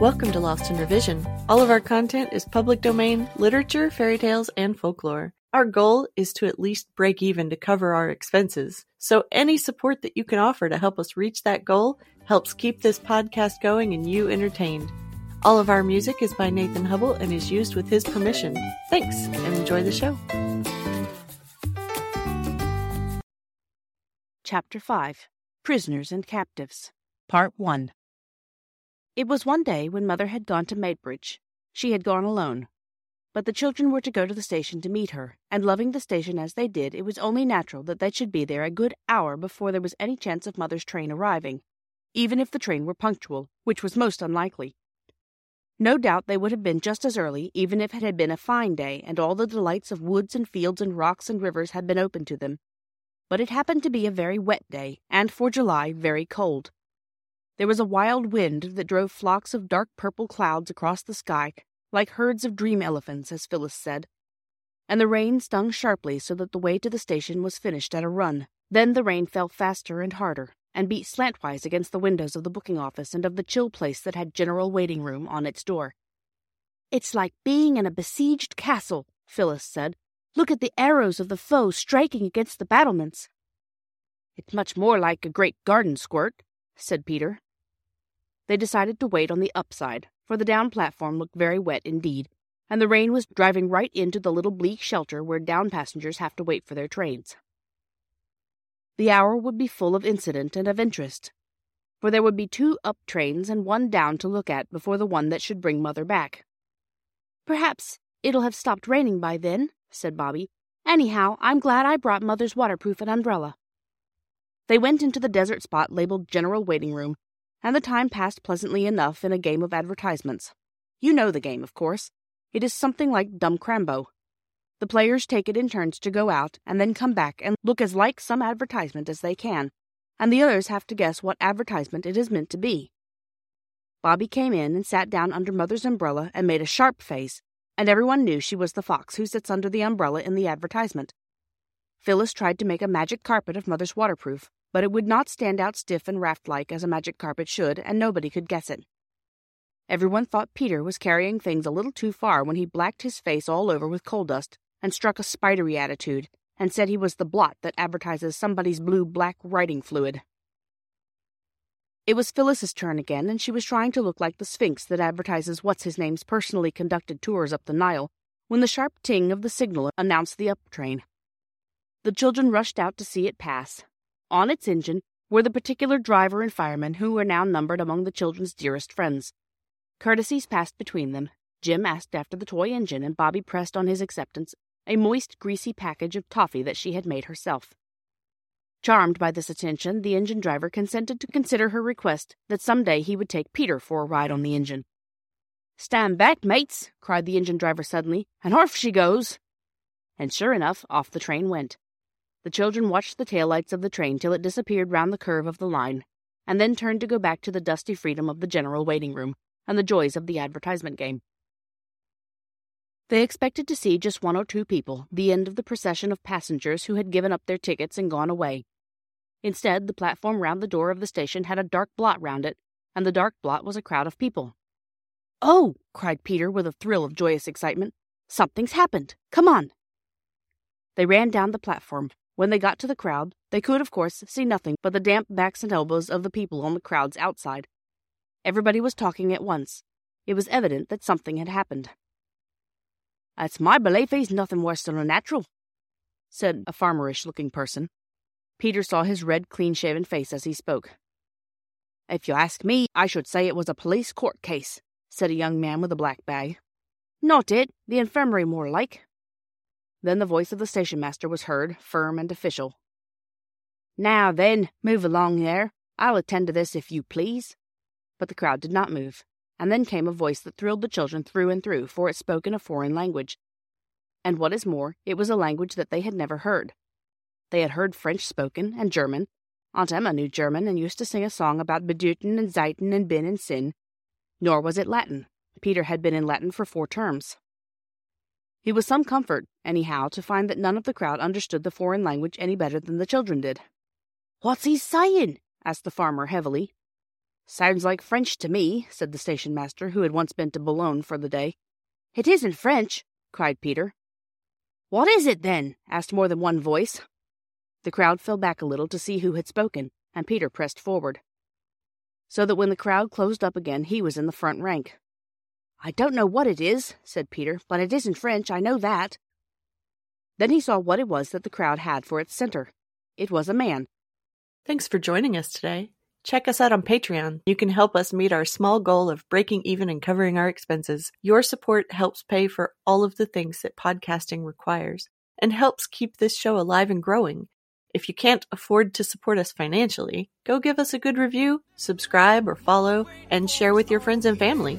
Welcome to Lost in Revision. All of our content is public domain, literature, fairy tales, and folklore. Our goal is to at least break even to cover our expenses. So any support that you can offer to help us reach that goal helps keep this podcast going and you entertained. All of our music is by Nathan Hubble and is used with his permission. Thanks and enjoy the show. Chapter 5 Prisoners and Captives Part 1 It was one day when Mother had gone to Maidbridge. She had gone alone. But the children were to go to the station to meet her, and loving the station as they did, it was only natural that they should be there a good hour before there was any chance of Mother's train arriving, even if the train were punctual, which was most unlikely. No doubt they would have been just as early, even if it had been a fine day and all the delights of woods and fields and rocks and rivers had been open to them. But it happened to be a very wet day, and for July very cold. There was a wild wind that drove flocks of dark purple clouds across the sky, like herds of dream elephants, as Phyllis said. And the rain stung sharply so that the way to the station was finished at a run. Then the rain fell faster and harder, and beat slantwise against the windows of the booking office and of the chill place that had general waiting room on its door. It's like being in a besieged castle, Phyllis said. Look at the arrows of the foe striking against the battlements. It's much more like a great garden squirt, said Peter. They decided to wait on the upside, for the down platform looked very wet indeed, and the rain was driving right into the little bleak shelter where down passengers have to wait for their trains. The hour would be full of incident and of interest, for there would be two up trains and one down to look at before the one that should bring Mother back. Perhaps it'll have stopped raining by then, said Bobby. Anyhow, I'm glad I brought Mother's waterproof and umbrella. They went into the desert spot labeled General Waiting Room, and the time passed pleasantly enough in a game of advertisements. You know the game, of course. It is something like Dumb Crambo. The players take it in turns to go out and then come back and look as like some advertisement as they can, and the others have to guess what advertisement it is meant to be. Bobby came in and sat down under Mother's umbrella and made a sharp face, and everyone knew she was the fox who sits under the umbrella in the advertisement. Phyllis tried to make a magic carpet of Mother's waterproof, but it would not stand out stiff and raft like as a magic carpet should, and nobody could guess it. Everyone thought Peter was carrying things a little too far when he blacked his face all over with coal dust and struck a spidery attitude, and said he was the blot that advertises somebody's blue black writing fluid. It was Phyllis's turn again, and she was trying to look like the Sphinx that advertises what's his name's personally conducted tours up the Nile, when the sharp ting of the signal announced the up train. The children rushed out to see it pass. On its engine were the particular driver and fireman who were now numbered among the children's dearest friends. Courtesies passed between them. Jim asked after the toy engine, and Bobby pressed on his acceptance a moist, greasy package of toffee that she had made herself. Charmed by this attention, the engine driver consented to consider her request that some day he would take Peter for a ride on the engine. Stand back, mates, cried the engine driver suddenly, and off she goes. And sure enough, off the train went. The children watched the taillights of the train till it disappeared round the curve of the line, and then turned to go back to the dusty freedom of the general waiting room and the joys of the advertisement game. They expected to see just one or two people, the end of the procession of passengers who had given up their tickets and gone away. Instead, the platform round the door of the station had a dark blot round it, and the dark blot was a crowd of people. Oh! cried Peter with a thrill of joyous excitement. Something's happened. Come on. They ran down the platform. When they got to the crowd, they could, of course, see nothing but the damp backs and elbows of the people on the crowd's outside. Everybody was talking at once. It was evident that something had happened. It's my belief he's nothing worse than a natural, said a farmerish looking person. Peter saw his red, clean shaven face as he spoke. If you ask me, I should say it was a police court case, said a young man with a black bag. Not it, the infirmary more like. Then the voice of the station master was heard, firm and official. Now then, move along there. I'll attend to this if you please. But the crowd did not move and then came a voice that thrilled the children through and through, for it spoke in a foreign language. And what is more, it was a language that they had never heard. They had heard French spoken, and German. Aunt Emma knew German and used to sing a song about Bedeuten and Zeiten and Bin and Sinn. Nor was it Latin. Peter had been in Latin for four terms. It was some comfort, anyhow, to find that none of the crowd understood the foreign language any better than the children did. What's he saying? asked the farmer heavily. Sounds like French to me, said the station master, who had once been to Boulogne for the day. It isn't French, cried Peter. What is it, then? asked more than one voice. The crowd fell back a little to see who had spoken, and Peter pressed forward. So that when the crowd closed up again, he was in the front rank. I don't know what it is, said Peter, but it isn't French, I know that. Then he saw what it was that the crowd had for its center. It was a man. Thanks for joining us today. Check us out on Patreon. You can help us meet our small goal of breaking even and covering our expenses. Your support helps pay for all of the things that podcasting requires and helps keep this show alive and growing. If you can't afford to support us financially, go give us a good review, subscribe or follow, and share with your friends and family.